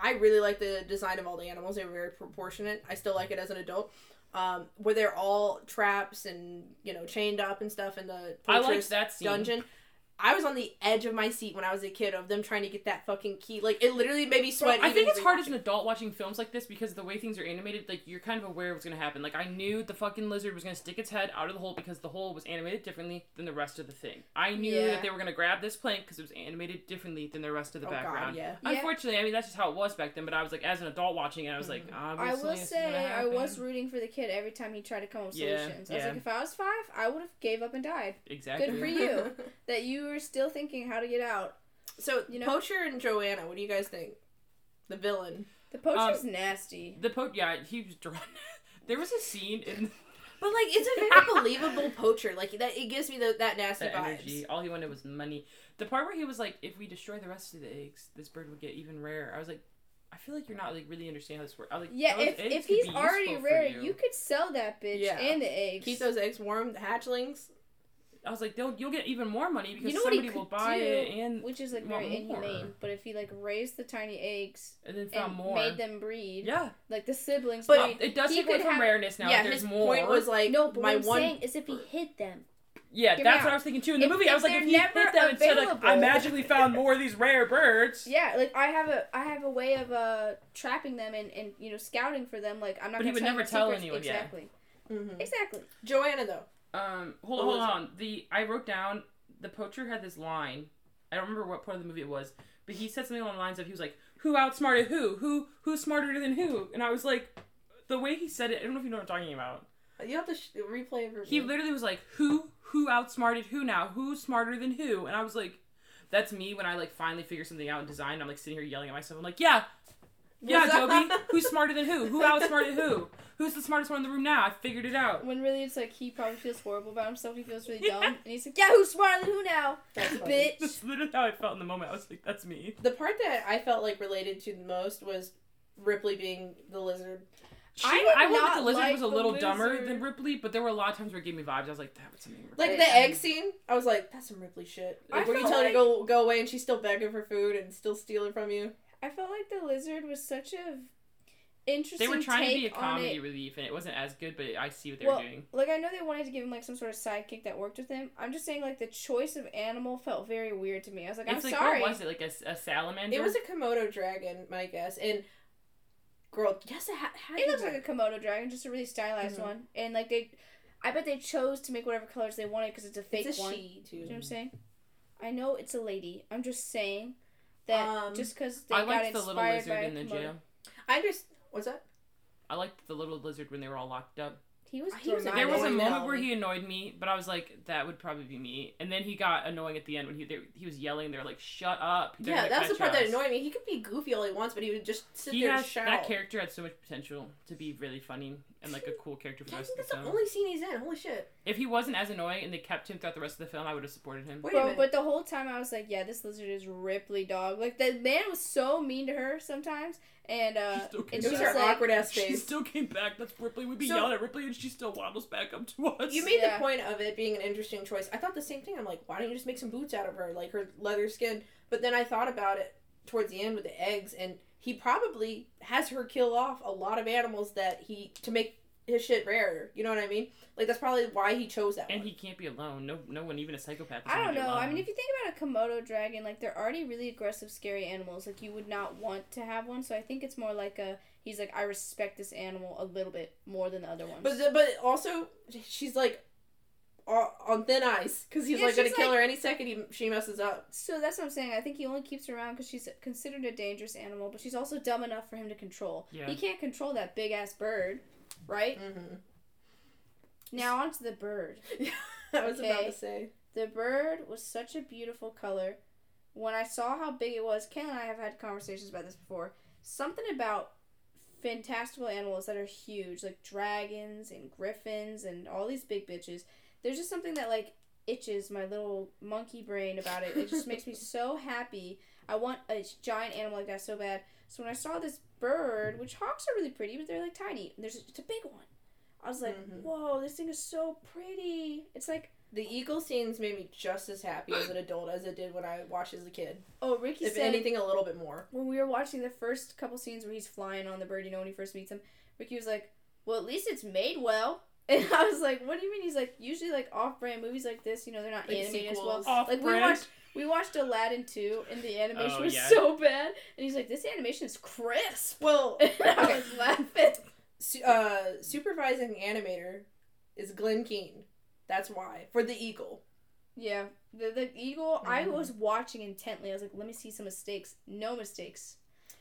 I really like the design of all the animals. They were very proportionate. I still like it as an adult. Um, where they're all traps and you know chained up and stuff in the I fortress that scene. dungeon. I was on the edge of my seat when I was a kid of them trying to get that fucking key. Like it literally made me sweat. I think it's hard as an adult watching films like this because the way things are animated, like you're kind of aware of what's gonna happen. Like I knew the fucking lizard was gonna stick its head out of the hole because the hole was animated differently than the rest of the thing. I knew Yeah. that they were gonna grab this plank because it was animated differently than the rest of the Oh background. god, yeah. Yeah. Unfortunately, I mean that's just how it was back then. But I was like, as an adult watching it, I was like, Mhm. I obviously, will this say I was rooting for the kid every time he tried to come up with Yeah, solutions. I was like, if I was five, I would have gave up and died. exactly. Good for you. That you were still thinking how to get out. So You know- Poacher and Joanna, what do you guys think? The villain. The poacher's um, nasty. The po yeah, he was drawn. there was a scene in But like, it's a very believable poacher. Like that, it gives me the, that nasty the vibes. energy. All he wanted was money. The part where he was like, "If we destroy the rest of the eggs, this bird would get even rarer." I was like, "I feel like you're not like really understanding how this works." I was like, Yeah, if, if he's already rare, you. you could sell that bitch Yeah. and the eggs. Keep those eggs warm. The hatchlings. I was like, They'll, "You'll get even more money because You know somebody will buy do? it and which is like want very more. inhumane. But if he like raised the tiny eggs and then found and more." made them breed, yeah, like the siblings But- breed. it does he take away from have- rareness now. yeah, that there's his more. point was like no, but my what I'm one. saying is if he hid them. yeah, Give that's what. I was thinking too. In the If- movie, I was like, if he hit never them and said like, "I magically found more of these rare birds," Yeah, like I have a I have a way of uh trapping them and, and you know scouting for them. Like I'm not. But he gonna would tell never tell secrets. anyone, yeah. Exactly. Mhm. Exactly. Joanna though. Um, hold on, hold on. The I wrote down the poacher had this line. I don't remember what part of the movie it was, but he said something along the lines of he was like, "Who outsmarted who? Who who's smarter than who?" And I was like, the way he said it, I don't know if you know what I'm talking about. You have to sh- replay it He literally was like, "Who who outsmarted who now? Who's smarter than who?" And I was like, "That's me when I like finally figure something out in design. I'm like sitting here yelling at myself. I'm like, yeah." Yeah, Was Toby. Who's smarter than who? Who outsmarted who? Who's the smartest one in the room now? I figured it out. When really it's like he probably feels horrible about himself. He feels really Yeah. dumb, and he's like, "Yeah, who's smarter than who now, That's funny. bitch?" That's literally how I felt in the moment. I was like, "That's me." The part that I felt like related to the most was Ripley being the lizard. She, I I, did would think not the lizard like was a the little dumber than Ripley, but there were a lot of times where it gave me vibes. I was like, that was something. Ripley. Like the egg scene, I was like, "That's some Ripley shit." I Like, where you felt tell her to go go away and she's still begging for food and still stealing from you. I felt like the lizard was such a interesting. they were trying to be a take on comedy it. relief, and it wasn't as good, but I see what they Well, were doing. Like I know they wanted to give him like some sort of sidekick that worked with him. I'm just saying like the choice of animal felt very weird to me. I was like, I'm like sorry. what was it? Like a, a salamander? It was a Komodo dragon, my guess. And girl, yes, it had. had It looks like a Komodo dragon, just a really stylized Mhm. one. And like they, I bet they chose to make whatever colors they wanted because it's a fake it's a one. she too. You know what I'm saying? I know it's a lady. I'm just saying that Um, just because they I got liked the inspired little lizard by in the Komodo- jail. I just What's that? I liked the little lizard when they were all locked up. He was. He was There was a moment though. where he annoyed me, but I was like, that would probably be me. And then he got annoying at the end when he they, he was yelling. They're like, "Shut up!" They're Yeah, that's the catch part that annoyed me. He could be goofy all he wants, but he would just sit He there has and shout. that character had so much potential to be really funny and like a cool character for Yeah, the I rest think of that's the the film. only scene he's in. Holy shit! If he wasn't as annoying and they kept him throughout the rest of the film, I would have supported him. Wait a Bro, minute. but the whole time I was like, yeah, this lizard is Ripley, dog. Like the man was so mean to her sometimes, and uh, She still and came she it was was her like, awkward ass She face. still came back. That's Ripley. We'd be So- yelling at Ripley, and she still waddles back up to us. You made Yeah. the point of it being an interesting choice. I thought the same thing. I'm like, why don't you just make some boots out of her, like her leather skin? But then I thought about it towards the end with the eggs, and he probably has her kill off a lot of animals that he to make his shit rarer. You know what I mean? Like that's probably why he chose that and one. he can't be alone. No, no one, even a psychopath. is I don't be know. I mean, if you think about a Komodo dragon, like they're already really aggressive, scary animals. Like you would not want to have one. So I think it's more like a he's like I respect this animal a little bit more than the other ones. But the, but also she's like o- on thin ice because he's Yeah, like gonna kill like- her any second he, she messes up. so that's what I'm saying. I think he only keeps her around because she's considered a dangerous animal, but she's also dumb enough for him to control. Yeah. He can't control that big ass bird, right? Mm-hmm. Now onto the bird. I was about to say. The bird was such a beautiful color. When I saw how big it was, Ken and I have had conversations about this before. Something about fantastical animals that are huge, like dragons and griffins and all these big bitches. There's just something that like itches my little monkey brain about it. It just makes me so happy. I want a giant animal like that so bad. So when I saw this bird, which hawks are really pretty, but they're like tiny. There's it's a big one. I was like, Mhm. whoa, this thing is so pretty. It's like The eagle scenes made me just as happy as an adult as it did when I watched as a kid. oh, Ricky If said anything, a little bit more. when we were watching the first couple scenes where he's flying on the bird, you know, when he first meets him, Ricky was like, "Well, at least it's made well." And I was like, "What do you mean?" He's like, "Usually, like off-brand movies like this, you know, they're not Like animated as well." sequels. Off Like we watched, we watched Aladdin two, and the animation Oh, was yeah. so bad. And he's like, "This animation is crisp." Well, And I okay. was laughing. su- uh, supervising animator is Glen Keane. That's why for the eagle. Yeah, the the eagle. I Mhm. was watching intently. I was like, "Let me see some mistakes." No mistakes.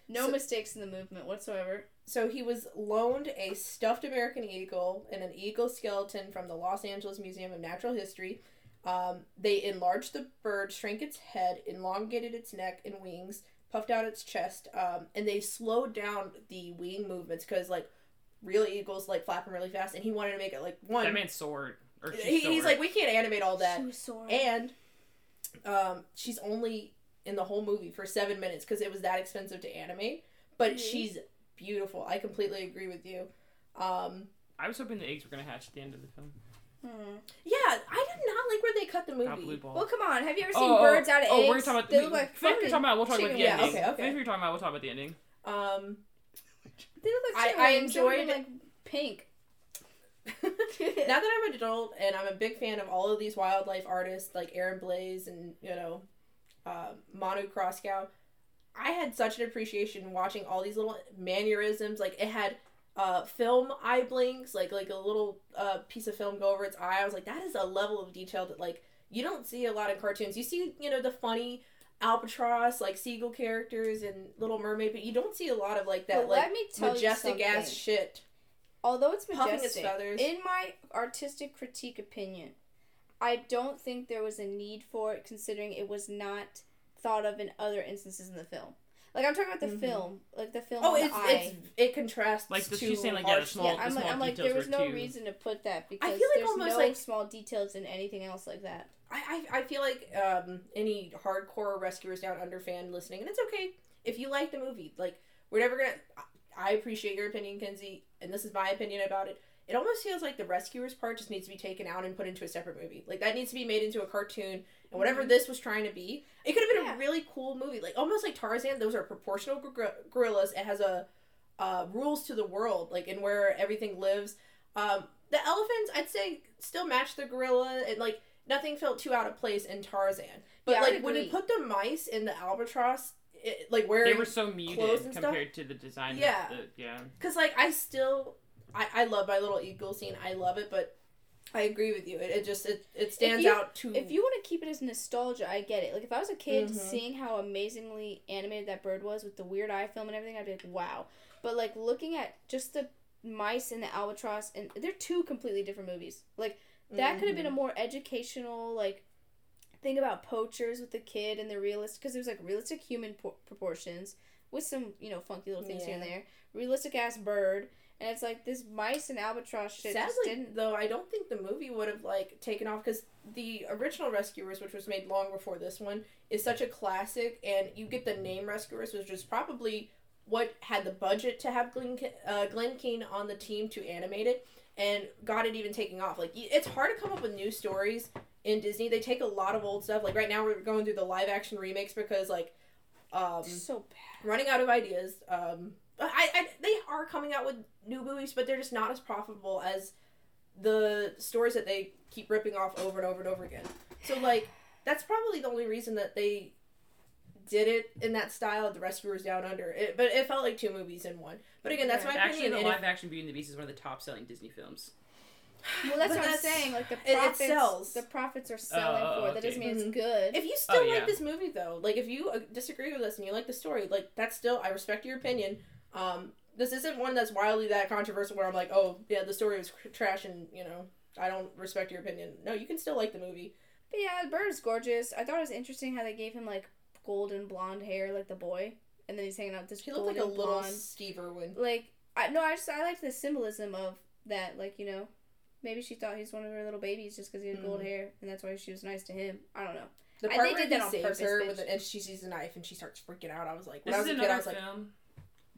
No So- mistakes in the movement whatsoever. So he was loaned a stuffed American eagle and an eagle skeleton from the Los Angeles Museum of Natural History. Um, they enlarged the bird, shrank its head, elongated its neck and wings, puffed out its chest, um, and they slowed down the wing movements because like real eagles like flapping really fast, and he wanted to make it like one. that man's sword. Or she's he, he's like, we can't animate all that. She was soaring. and um, she's only in the whole movie for seven minutes because it was that expensive to animate. But Mhm. she's beautiful. I completely agree with you. Um, I was hoping the eggs were gonna hatch at the end of the film. Hmm. yeah, I did not like where they cut the movie. Well, come on. Have you ever seen Oh, oh, birds out of oh, eggs? we're talking about they the, look like finish what you're talking about. We'll talk about the chicken Yeah, ending. okay, okay. Finish what you're talking about. We'll talk about the ending. Um, They look like I- I wings. They would've enjoyed- been, like pink. now that I'm an adult and I'm a big fan of all of these wildlife artists like Aaron Blaise and you know uh, Manu Kraskow, I had such an appreciation watching all these little mannerisms. Like it had uh, film eye blinks, like like a little uh, piece of film go over its eye. I was like, that is a level of detail that like you don't see a lot in cartoons. You see, you know, the funny albatross like seagull characters and Little Mermaid, but you don't see a lot of like that But like let me tell majestic ass shit. Although it's majestic, feathers. in my artistic critique opinion, I don't think there was a need for it, considering it was not thought of in other instances in the film. Like I'm talking about the Mhm. film, like the film Oh, it's the eye. it's it contrasts Like, the- to she's saying, like, yeah, the harsh- small- yeah, I'm the like, small I'm like, there was no too- reason to put that because I feel like there's almost no like- small details in anything else like that. I, I I feel like um any hardcore rescuers down under fan listening, and it's okay if you like the movie. Like we're never gonna. I- I appreciate your opinion, Kenzie, and this is my opinion about it. It almost feels like the rescuers part just needs to be taken out and put into a separate movie. Like that needs to be made into a cartoon, and whatever Mhm. this was trying to be, it could have been Yeah. a really cool movie. Like almost like Tarzan. Those are proportional gor- gorillas. It has a uh, rules to the world, like in where everything lives. Um, the elephants, I'd say, still match the gorilla, and like nothing felt too out of place in Tarzan. But Yeah, like when you put the mice in the albatross, it, like where They were so muted clothes and stuff? compared to the design. Yeah. Of the, yeah. because like I still, I I love my little eagle scene. I love it, but I agree with you. It, it just it, it stands you- out to If you want to keep it as nostalgia, I get it. Like if I was a kid Mhm. seeing how amazingly animated that bird was with the weird eye film and everything, I'd be like, wow. But like looking at just the Mice and the Albatross, and they're two completely different movies. Like that could have been a Mhm. more educational like thing about poachers with the kid and the realistic because there's like realistic human po- proportions with some you know funky little things here and there. Realistic ass bird, and it's like this mice and albatross shit Sadly, didn't. though, I don't think the movie would have like taken off because the original Rescuers, which was made long before this one, is such a classic, and you get the name Rescuers, which is probably what had the budget to have Glen, uh, Glen Keane on the team to animate it, and got it even taking off. Like it's hard to come up with new stories in Disney. They take a lot of old stuff. Like right now, we're going through the live action remakes because like. Um, so bad. running out of ideas. Um, I, I they are coming out with new movies, but they're just not as profitable as the stories that they keep ripping off over and over and over again. So like that's probably the only reason that they did it in that style of the Rescuers Down Under. It, but it felt like two movies in one. But again, that's Yeah. my Actually, opinion. the and if- live action Beauty and the Beast is one of the top selling Disney films. Well, that's But what I'm saying. Like the it profits, sells. the profits are selling Oh, for it. That okay. doesn't mean Mhm. it's good. If you still Oh, like yeah. this movie though, like if you uh, disagree with us and you like the story, like that's still I respect your opinion. Um, this isn't one that's wildly that controversial where I'm like, oh yeah, the story was cr- trash and you know I don't respect your opinion. No, you can still like the movie. But yeah, the bird is gorgeous. I thought it was interesting how they gave him like golden blonde hair, like the boy, and then he's hanging out with this He looked like a little blonde. Steve Irwin. Like I no, I just I liked the symbolism of that. Like you know, maybe she thought he's one of her little babies just because he had gold Mhm. hair, and that's why she was nice to him. I don't know. The I- part they where did that he on saves purpose, her bitch. with it, and she sees a knife and she starts freaking out. I was like, when This I is was a kid, I another was like, film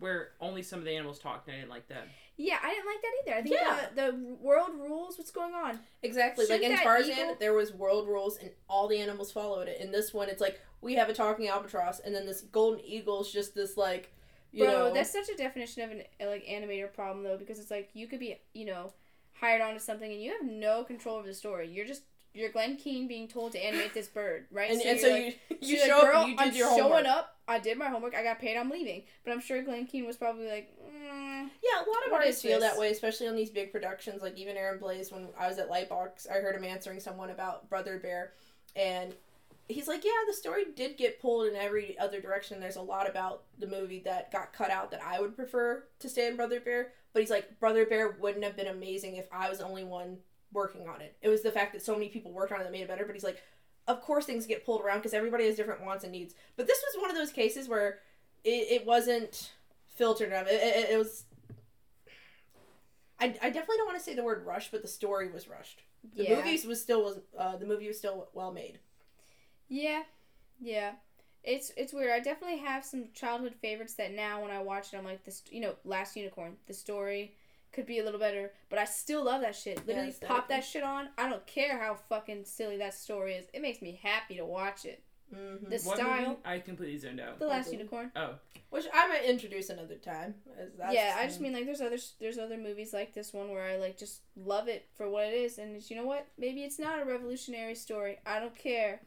where only some of the animals talked, and I didn't like that. Yeah, I didn't like that either. I think Yeah. the, the world rules. What's going on? Exactly. like Shouldn't in Tarzan, eagle- there was world rules and all the animals followed it. In this one, it's like we have a talking albatross, and then this golden eagle's just this like, you Bro, know, that's such a definition of an uh, like animator problem though, because it's like you could be, you know, hired onto something and you have no control over the story. You're just you're Glen Keane being told to animate this bird, right? and, So and so like- you you show like, up you did I'm showing homework. up. I did my homework. I got paid. I'm leaving. But I'm sure Glen Keane was probably like, mm, Yeah, a lot of artists feel that way, especially on these big productions. Like even Aaron Blaise, when I was at Lightbox, I heard him answering someone about Brother Bear, and he's like, "Yeah, the story did get pulled in every other direction. There's a lot about the movie that got cut out that I would prefer to stay in Brother Bear." But he's like, "Brother Bear wouldn't have been amazing if I was the only one working on it. It was the fact that so many people worked on it that made it better." But he's like, "Of course, things get pulled around because everybody has different wants and needs." But this was one of those cases where it, it wasn't filtered enough. It, it, it was. I, I definitely don't want to say the word rush, but the story was rushed. The yeah, movies was still was uh, the movie was still well made. yeah, yeah. It's it's weird. I definitely have some childhood favorites that now when I watch it, I'm like this. You know, Last Unicorn. The story could be a little better, but I still love that shit. Literally, Yeah, pop that shit on. I don't care how fucking silly that story is. It makes me happy to watch it. Mm-hmm. The What style. movie? I completely zoned out. The Last. Unicorn. Oh, Which I might introduce another time. That's, yeah, I just mean like there's other there's other movies like this one where I like just love it for what it is, and it's, you know what? Maybe it's not a revolutionary story. I don't care.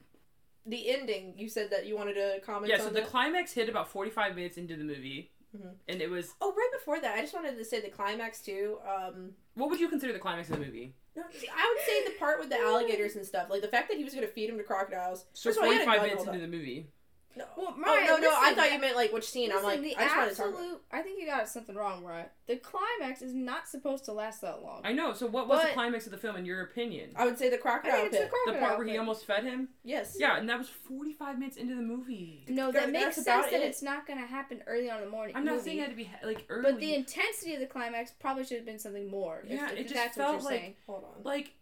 the ending. You said that you wanted to comment. yeah. on So the that? climax hit about forty-five minutes into the movie, Mhm. and it was. Oh, right before that, I just wanted to say the climax too. Um, What would you consider the climax of the movie? no, I would say the part with the alligators and stuff, like the fact that he was going to feed him to crocodiles. So First of all, he had a forty-five minutes into the movie. No. Well, oh Mariah, no, no, I thought you meant like which scene. I'm like, the I just wanted to talk. About. I think you got something wrong, right? The climax is not supposed to last that long. I know. So what was the climax of the film in your opinion? I would say the I crocodile think it's the pit. The crocodile. part where he almost fed him. yes. Yeah, and that was forty-five minutes into the movie. No, That- that makes that's sense about that it. it's not going to happen early on in the morning. I'm not movie. saying it had to be like early. But the intensity of the climax probably should have been something more. Yeah, if, it just that's felt what you're like- saying. Hold on. like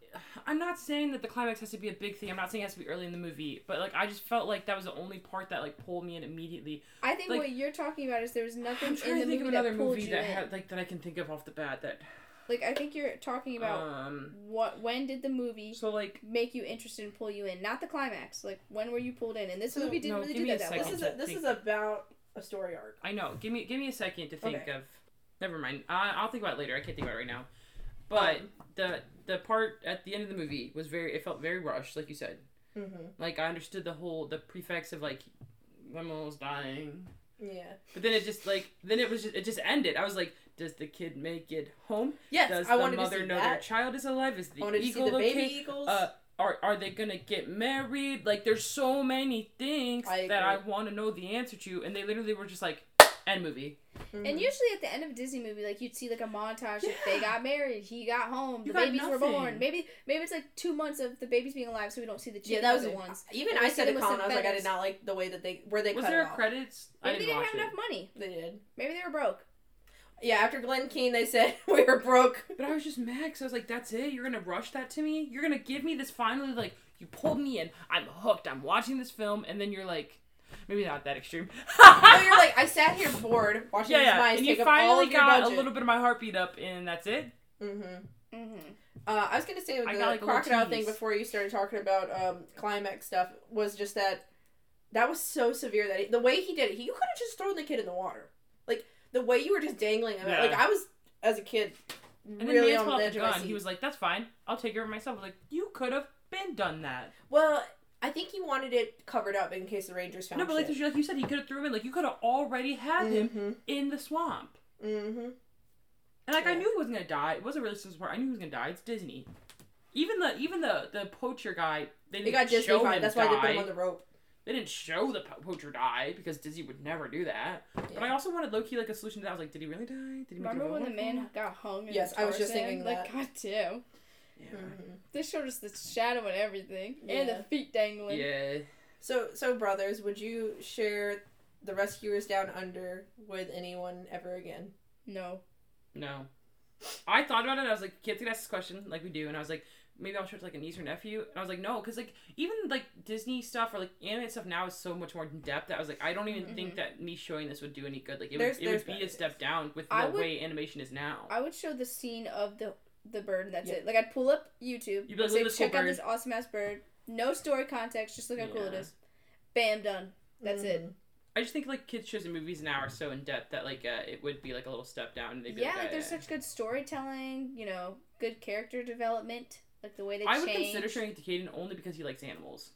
I'm not saying that the climax has to be a big thing. I'm not saying it has to be early in the movie, but like I just felt like that was the only part that like pulled me in immediately. I think like- what you're talking about is there was nothing I'm trying in to the think of movie another that pulled movie you that in. had like that I can think of off the bat that Like I think you're talking about um what when did the movie so like make you interested and pull you in? Not the climax. Like when were you pulled in? And this So- movie didn't no, really give do me a that that second. well. This is a, this Think- is about a story arc. I know. Give me give me a second to think Okay. of. Never mind. I, I'll think about it later. I can't think about it right now. But Um, the the part at the end of the movie was very. It felt very rushed, like you said. Mm-hmm. Like I understood the whole the prefix of like Lemon was dying, Yeah. but then it just like then it was just it just ended. I was like, does the kid make it home? Yes, Does I the wanted to mother know their child is alive? Is the I wanted to eagle the baby okay? eagles. Uh, are are they gonna get married? Like, there's so many things I that I want to know the answer to, and they literally were just like, End movie. Mhm. And usually at the end of a Disney movie, like you'd see like a montage. Like they got married, he got home, You the got babies were born. Maybe maybe it's like two months of the babies being alive, so we don't see the yeah, chicken that was other ones. Even I said them it, with Colin. I was like, I did not like the way that they where they Was cut there it a credits? Maybe they didn't didn't watch have it. enough money. They did. Maybe they were broke. Yeah, after Glen Keane, they said we were broke. But I was just mad because I was like, "That's it? You're gonna rush that to me? You're gonna give me this finally like you pulled me in? I'm hooked. I'm watching this film, and then you're like, maybe not that extreme. no, you're like, I sat here bored watching yeah, these yeah. mice And you take up all finally of your got a little bit of my heartbeat up, and that's it. Mm-hmm. Mm-hmm. Uh, I was gonna say the got, like, a little crocodile thing before you started talking about um, climax stuff was just that that was so severe that he, the way he did it, he, you could have just thrown the kid in the water, like the way you were just dangling him. Yeah. Like I was as a kid, And really then Mance on the out edge the of my gun. seat. He was like, "That's fine. I'll take care of myself." I was like, "You could have been done that." well, I think he wanted it covered up in case the Rangers found him. No, but like, shit. like you said, he could have threw him in. Like you could have already had him Mm-hmm. in the swamp. Mm-hmm. And like I knew he wasn't gonna die. It wasn't really super. I knew he was gonna die. It's Disney. Even the even the the poacher guy, they They didn't got Disney show fine. him That's die. why they put him on the rope. They didn't show the po- poacher die because Disney would never do that. But I also wanted Loki like a solution to that. I was like, did he really die? Did he make Remember a when the man got hung? In Yes, the I was just sand? thinking like, that. God damn. Yeah. Mhm. They showed us the shadow and everything, and Yeah. the feet dangling. Yeah. So, so brothers, would you share the Rescuers Down Under with anyone ever again? No. No. I thought about it. I was like, kids can ask this question like we do, and I was like, maybe I'll show it to like a niece or nephew. And I was like, no, because like even like Disney stuff or like animated stuff now is so much more in depth. That I was like, I don't even think that me showing this would do any good. Like it There's- would, it would be a step down with I the would- way animation is now. I would show the scene of the the bird, and that's Yeah. it. Like I'd pull up YouTube, You'd be like, say, "Look at cool check out bird." this awesome ass bird. No story context, just look how cool it is. Bam, done. That's it. Mhm. I just think like kids shows and movies now are so in depth that like uh, it would be like a little step down. And they'd be Yeah, like, like there's such good storytelling. You know, good character development. Like the way they I would consider showing it to Caden only because he likes animals.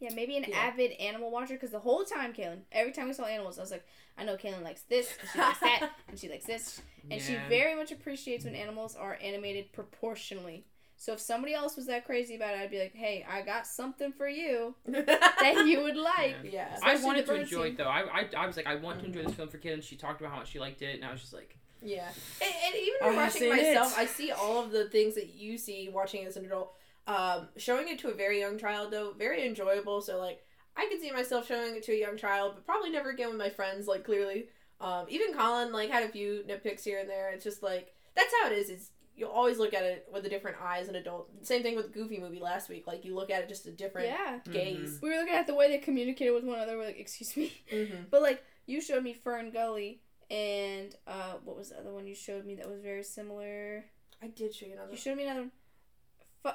Yeah, maybe an Yeah. avid animal watcher because the whole time, Kaylin, every time we saw animals, I was like, I know Kaylin likes this, and she likes that, and she likes this. And she very much appreciates when animals are animated proportionally. So if somebody else was that crazy about it, I'd be like, hey, I got something for you that you would like. yeah. I wanted to enjoy scene. it though. I, I, I was like, I want to enjoy this film for Kaden. She talked about how much she liked it, and I was just like, Yeah, and, and even I've watching myself, it. I see all of the things that you see watching as an adult. Um, showing it to a very young child though, very enjoyable. So like, I could see myself showing it to a young child, but probably never again with my friends. Like clearly, um, even Colin like had a few nitpicks here and there. It's just like that's how it is. Is you'll always look at it with a different eye as an adult. Same thing with Goofy movie last week. Like you look at it just a different Yeah. gaze. We were looking at the way they communicated with one another. We're like, excuse me. Mm-hmm. But like, you showed me Fern Gully, and uh, what was the other one you showed me that was very similar? I did show you another. You showed me another one.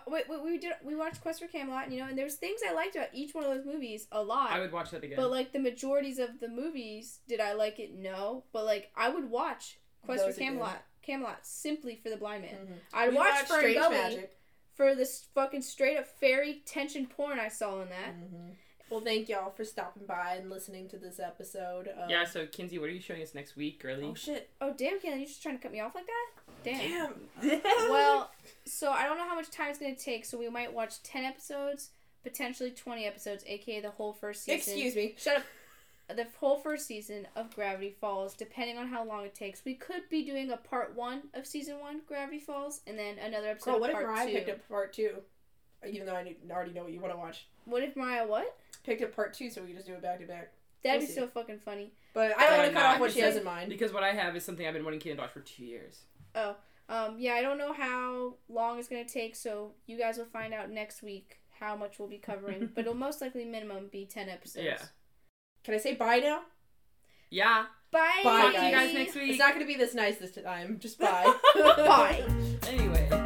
Fu- Wait, wait, we did. We watched Quest for Camelot, you know, and there's things I liked about each one of those movies a lot. I would watch that again. But like the majorities of the movies, did I like it? No. But like I would watch Quest Those for again. Camelot, Camelot simply for the blind man. Mhm. I'd We watch watched Fern Gully Magic. for this fucking straight up fairy tension porn I saw in that. Mhm. Well, thank y'all for stopping by and listening to this episode. Of... yeah. So Kinsey, what are you showing us next week, girly? Oh shit! Oh damn, Kaylin, you just trying to cut me off like that? Damn. Damn. Well, so I don't know how much time it's gonna take, so we might watch ten episodes, potentially twenty episodes, aka the whole first season. excuse me. Shut up. The whole first season of Gravity Falls, depending on how long it takes, we could be doing a part one of season one, Gravity Falls, and then another episode Girl, of what if part Mariah two. picked up part two? Even though I already know what you want to watch. What if Mariah what? Picked up part two, so we can just do it back to back. That'd We'll be see. so fucking funny. But I don't want to cut off what she because- has in mind. Because what I have is something I've been wanting Kaden to watch for two years. Oh, um, yeah, I don't know how long it's gonna take, so you guys will find out next week how much we'll be covering, but it'll most likely minimum be ten episodes. Yeah. Can I say bye now? Yeah. Bye. Bye, Talk to you guys next week. It's not going to be this nice this time. Just bye. Bye. Anyway.